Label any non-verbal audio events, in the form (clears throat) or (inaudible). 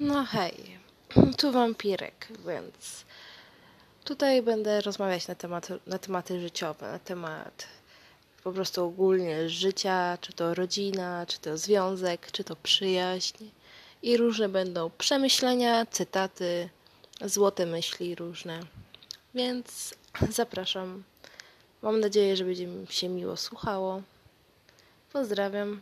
No hej, (clears throat) tu wampirek, więc tutaj będę rozmawiać na, temat, na tematy życiowe, na temat po prostu ogólnie życia, czy to rodzina, czy to związek, czy to przyjaźń. I różne będą przemyślenia, cytaty, złote myśli różne. Więc (clears throat) zapraszam. Mam nadzieję, że będzie mi się miło słuchało. Pozdrawiam.